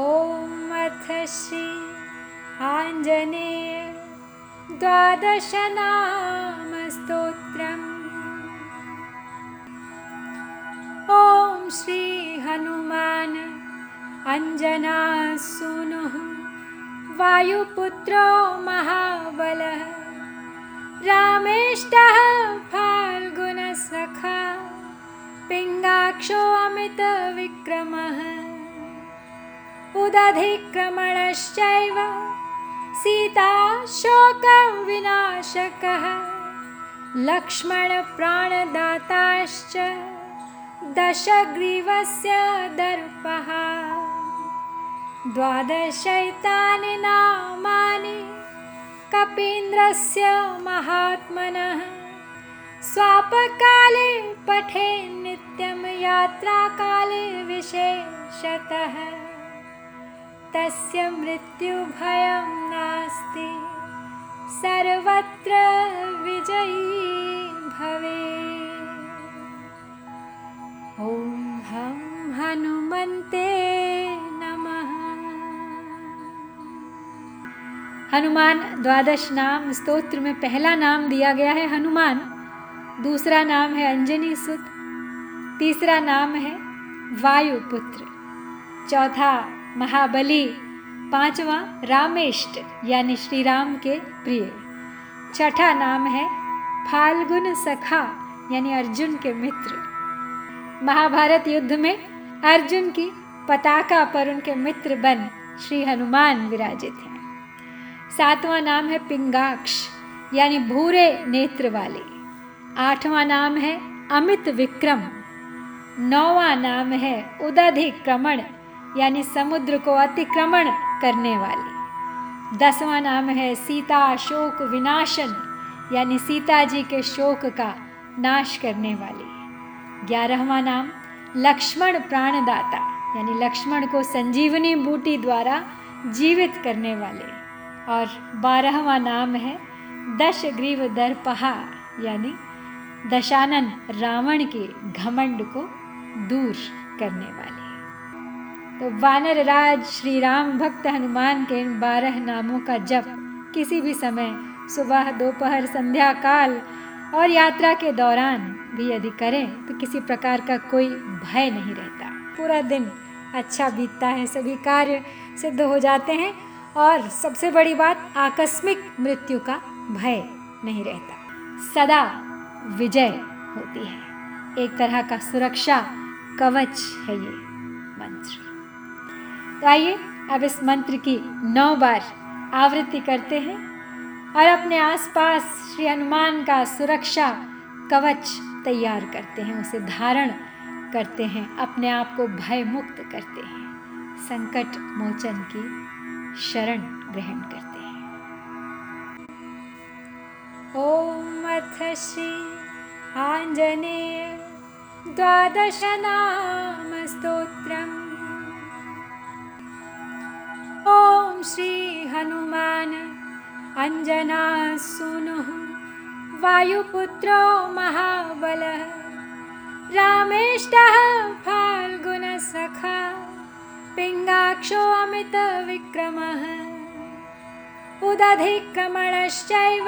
ॐ अथ श्री आञ्जनेय द्वादशनामस्तोत्रम्। ॐ श्री हनुमान् अञ्जनासूनुः वायुपुत्रो महाबलः रामेष्टः फाल्गुनसखा पिङ्गाक्षोऽमितविक्रमः उदधिक्रमणश्चैव सीताशोकविनाशकः लक्ष्मणप्राणदाताश्च दशग्रीवस्य दर्पः। द्वादशैतानि नामानि कपीन्द्रस्य महात्मनः स्वापकाले पठे नित्यं यात्राकाले विशेषतः तस्य मृत्युभयं नास्ति। सर्वत्र विजयी भवेत्। ॐ हं हनुमन्ते नमः। हनुमान द्वादश नाम स्तोत्र में पहला नाम दिया गया है हनुमान। दूसरा नाम है अंजनी सुत। तीसरा नाम है वायुपुत्र। चौथा महाबली, पांचवा रामेष्ट, यानी श्री राम के प्रिय। छठा नाम है फाल्गुन सखा, यानी अर्जुन के मित्र। महाभारत युद्ध में अर्जुन की पताका पर उनके मित्र बन श्री हनुमान विराजित हैं। सातवां नाम है पिंगाक्ष, यानी भूरे नेत्र वाले। आठवां नाम है अमित विक्रम। नौवां नाम है उदधिक्रमण यानी समुद्र को अतिक्रमण करने वाली। दसवां नाम है सीता शोक विनाशन, यानी सीता जी के शोक का नाश करने वाले। ग्यारहवां नाम, लक्ष्मण प्राणदाता, यानी लक्ष्मण को संजीवनी बूटी द्वारा जीवित करने वाले। और बारहवा नाम है दश ग्रीव दर्पहा, यानी दशानन रावण के घमंड को दूर करने वाले। तो वानर राज श्री राम भक्त हनुमान के इन बारह नामों का जप किसी भी समय, सुबह, दोपहर, संध्या, काल और यात्रा के दौरान भी यदि करें तो किसी प्रकार का कोई भय नहीं रहता। पूरा दिन अच्छा बीतता है, सभी कार्य सिद्ध हो जाते हैं और सबसे बड़ी बात, आकस्मिक मृत्यु का भय नहीं रहता। सदा विजय होती है। एक तरह का सुरक्षा कवच है ये। तो आइए अब इस मंत्र की नौ बार आवृत्ति करते हैं और अपने आसपास श्री हनुमान का सुरक्षा कवच तैयार करते हैं, उसे धारण करते हैं, अपने आप को भय मुक्त करते हैं। संकट मोचन की शरण ग्रहण करते हैं। ॐ अथ श्री आञ्जनेय द्वादशनामस्तोत्रम् ॐ श्री हनुमान् अञ्जनासूनुः वायुपुत्रो महाबलः। रामेष्टः फाल्गुनसखा। पिङ्गाक्षोऽमितविक्रमः उदधिक्रमणश्चैव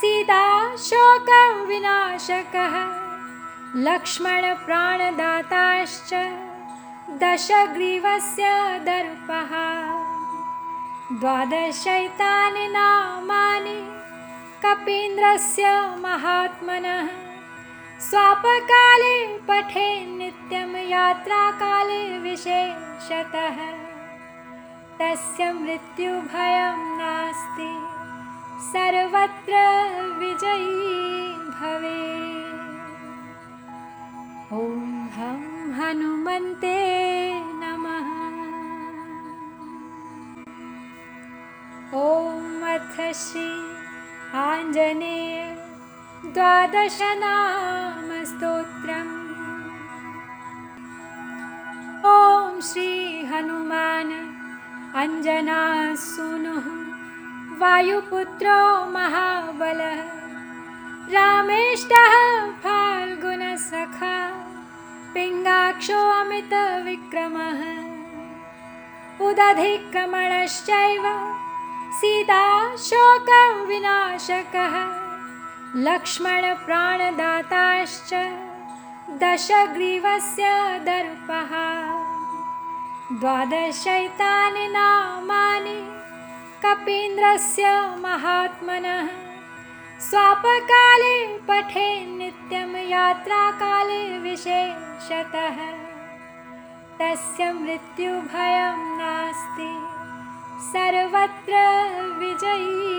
सीताशोकविनाशकः। लक्ष्मणप्राणदाताश्च दशग्रीवस्य दर्पः। द्वादशैतानि नामानि कपीन्द्रस्य महात्मनः। स्वापकाले पठे नित्यं यात्राकाले विशेषतः। तस्य मृत्युभयं नास्ति सर्वत्र विजयी भवेत्। ॐ हं हनुमन्ते नमः। ॐ अथ श्री आञ्जनेय द्वादशनामस्तोत्रम् ॐ श्री हनुमान् अञ्जनासूनुः वायुपुत्रो महाबलः। रामेष्टः फाल्गुनसखा पिङ्गाक्षोऽमितविक्रमः। उदधिक्रमणश्चैव सीता शोकविनाशकः लक्ष्मणप्राणदाताश्च दशग्रीवस्य दर्पः। द्वादशैतानि नामानि कपीन्द्रस्य महात्मनः स्वापकाले पठे नित्यं यात्राकाले विशेषतः। तस्य मृत्युभयं नास्ति सर्वत्र विजयी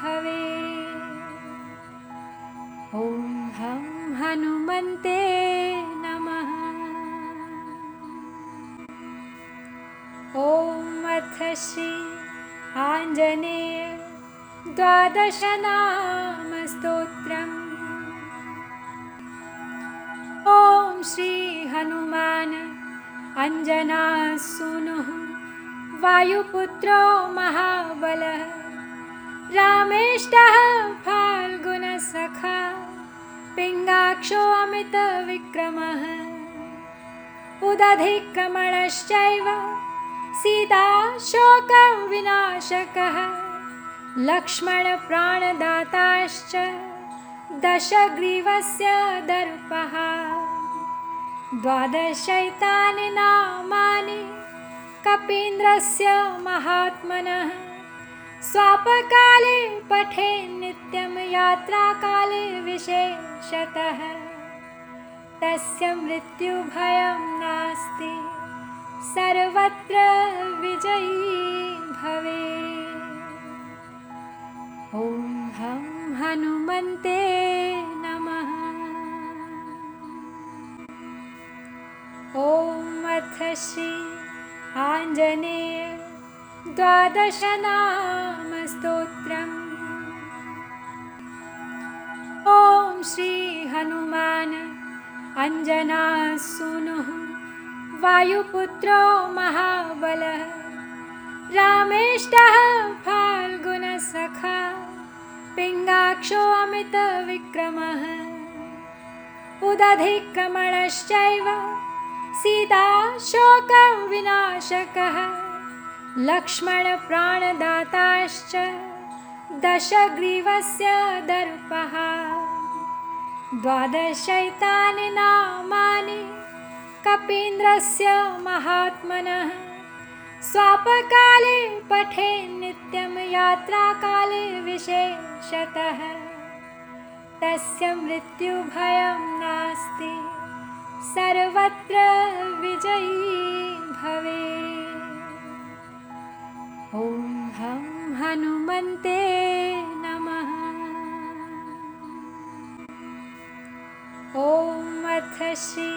भवे ॐ हं हनुमन्ते नमः। ॐ अथ श्री आञ्जनेय द्वादशनामस्तोत्रम्। ॐ श्रीहनुमान् अञ्जनासूनुः। वायुपुत्रो महाबलः। रामेष्टः फाल्गुनसखा। पिङ्गाक्षो अमितविक्रमः। उदधिक्रमणश्चैव सीता शोकविनाशकः लक्ष्मणप्राणदाताश्च दशग्रीवस्य दर्पः। द्वादशैतानि नामानि कपीन्द्रस्य महात्मनः। स्वापकाले पठे नित्यं यात्राकाले विशेषतः। तस्य मृत्युभयं नास्ति। सर्वत्र विजयी ॐ अथ श्री आञ्जनेय द्वादशनामस्तोत्रम् ॐ श्रीहनुमान् अञ्जनासूनुः वायुपुत्रो महाबलः। रामेष्टः फाल्गुनसखा पिङ्गाक्षो अमितविक्रमः उदधिक्रमणश्चैव सीता शोकविनाशकः लक्ष्मणप्राणदाताश्च दशग्रीवस्य दर्पः। द्वादशैतानि नामानि कपीन्द्रस्य महात्मनः स्वापकाले पठे नित्यं यात्राकाले विशेषतः। तस्य मृत्युभयं नास्ति सर्वत्र विजयी भवे ॐ हं हनुमन्ते नमः। ॐ अथ श्री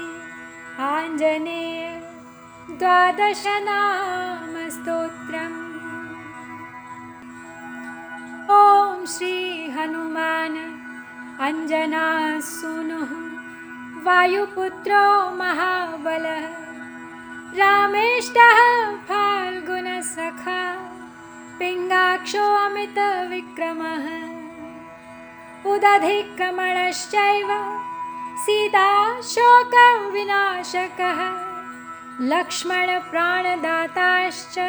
आञ्जनेय द्वादशनामस्तोत्रम्। ॐ श्रीहनुमान् अञ्जनासूनुः। वायुपुत्रो महाबलः। रामेष्टः फाल्गुनसखा। पिङ्गाक्षो अमितविक्रमः। उदधिक्रमणश्चैव सीता शोकविनाशकः लक्ष्मणप्राणदाताश्च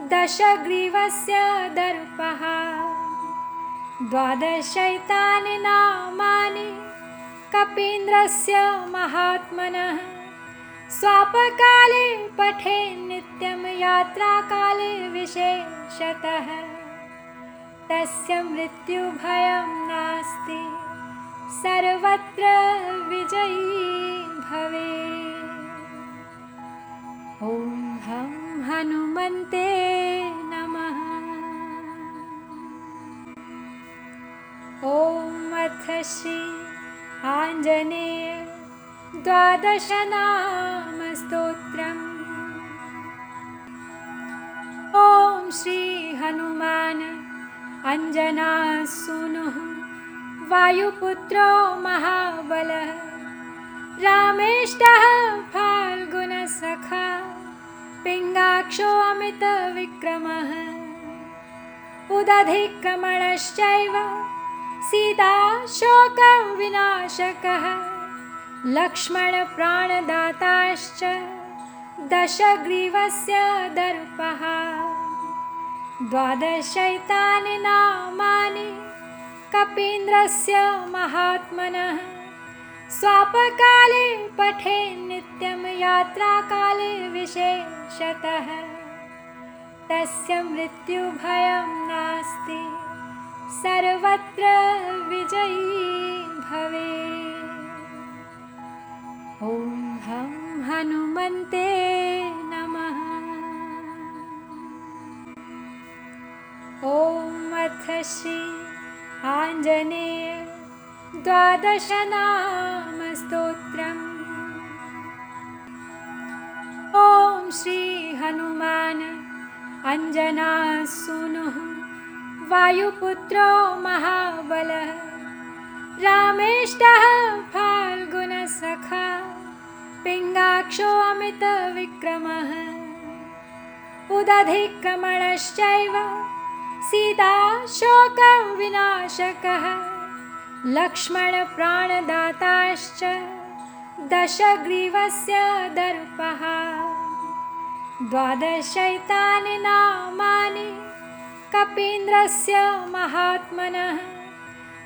दशग्रीवस्य दर्पः। द्वादशैतानि नामानि कपीन्द्रस्य महात्मनः। स्वापकाले पठे नित्यं यात्राकाले विशेषतः। तस्य मृत्युभयं नास्ति सर्वत्र विजयी भवे ॐ हं हनुमन्ते नमः। ॐ अथ श्री आञ्जनेय द्वादशनामस्तोत्रम् ॐ श्रीहनुमान् अञ्जनासूनुः वायुपुत्रो महाबलः रामेष्टः फाल्गुनसखा पिङ्गाक्षो अमितविक्रमः उदधिक्रमणश्चैव सीता शोकविनाशकः लक्ष्मणप्राणदाताश्च दशग्रीवस्य दर्पः। द्वादशैतानि नामानि कपीन्द्रस्य महात्मनः स्वापकाले पठे नित्यं यात्राकाले विशेषतः। तस्य मृत्युभयं नास्ति सर्वत्र विजयी भवे ॐ हं हनुमन्ते नमः। ॐ अथ श्री आञ्जनेय द्वादशनामस्तोत्रम् ॐ श्रीहनुमान् अञ्जनासूनुः। वायुपुत्रो महाबलः। रामेष्टः फाल्गुनसखा। पिङ्गाक्षो अमितविक्रमः उदधिक्रमणश्चैव सीताशोकविनाशकः लक्ष्मणप्राणदाताश्च दशग्रीवस्य दर्पः। द्वादशैतानि नामानि कपीन्द्रस्य महात्मनः।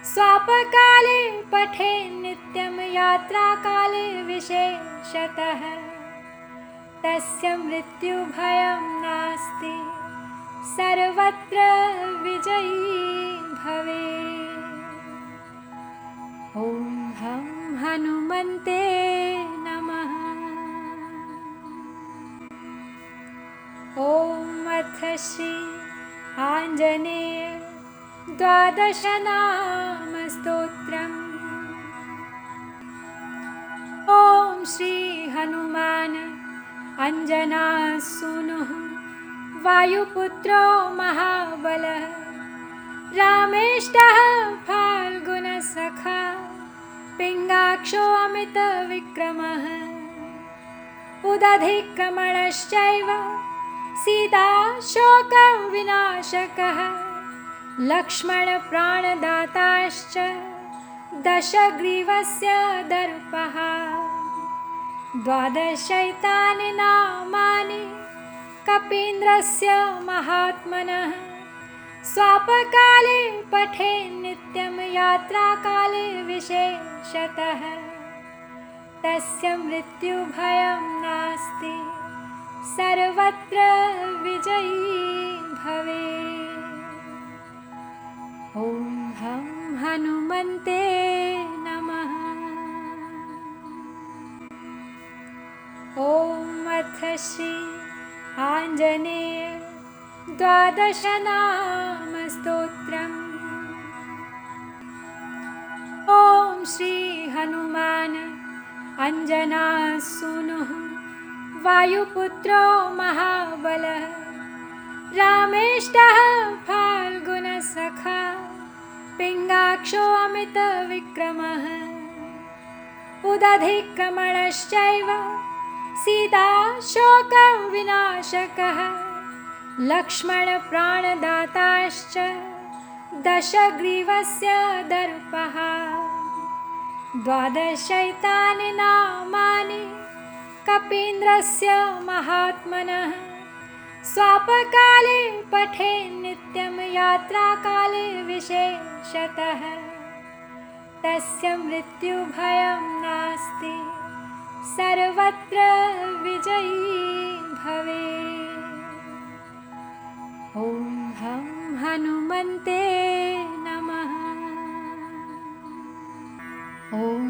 स्वापकाले पठे नित्यं यात्राकाले विशेषतः। तस्य मृत्युभयं नास्ति सर्वत्र विजयी भवे ॐ हं हनुमन्ते नमः। ॐ अथ श्री आञ्जनेय द्वादशनामस्तोत्रम् ॐ श्रीहनुमान् अञ्जनासूनुः वायुपुत्रो महाबलः रामेष्टः फाल्गुनसखा पिङ्गाक्षो अमितविक्रमः उदधिक्रमणश्चैव सीताशोकविनाशकः लक्ष्मणप्राणदाताश्च दशग्रीवस्य दर्पः। द्वादशैतानि नामानि कपीन्द्रस्य महात्मनः स्वापकाले पठे नित्यं यात्राकाले विशेषतः। तस्य मृत्युभयं नास्ति सर्वत्र विजयी भवे ॐ हं हनुमन्ते नमः। ॐ अथ श्री आञ्जनेय द्वादशनामस्तोत्रम्। ॐ श्रीहनुमान् अञ्जनासूनुः। वायुपुत्रो महाबलः। रामेष्टः फाल्गुनसखा। पिङ्गाक्षो अमितविक्रमः। उदधिक्रमणश्चैव सीताशोकविनाशकः लक्ष्मणप्राणदाताश्च दशग्रीवस्य दर्पः। द्वादशैतानि नामानि कपीन्द्रस्य महात्मनः। स्वापकाले पठे नित्यं यात्राकाले विशेषतः। तस्य मृत्युभयं नास्ति सर्वत्र विजयी भवे ॐ हं हनुमन्ते नमः। ॐ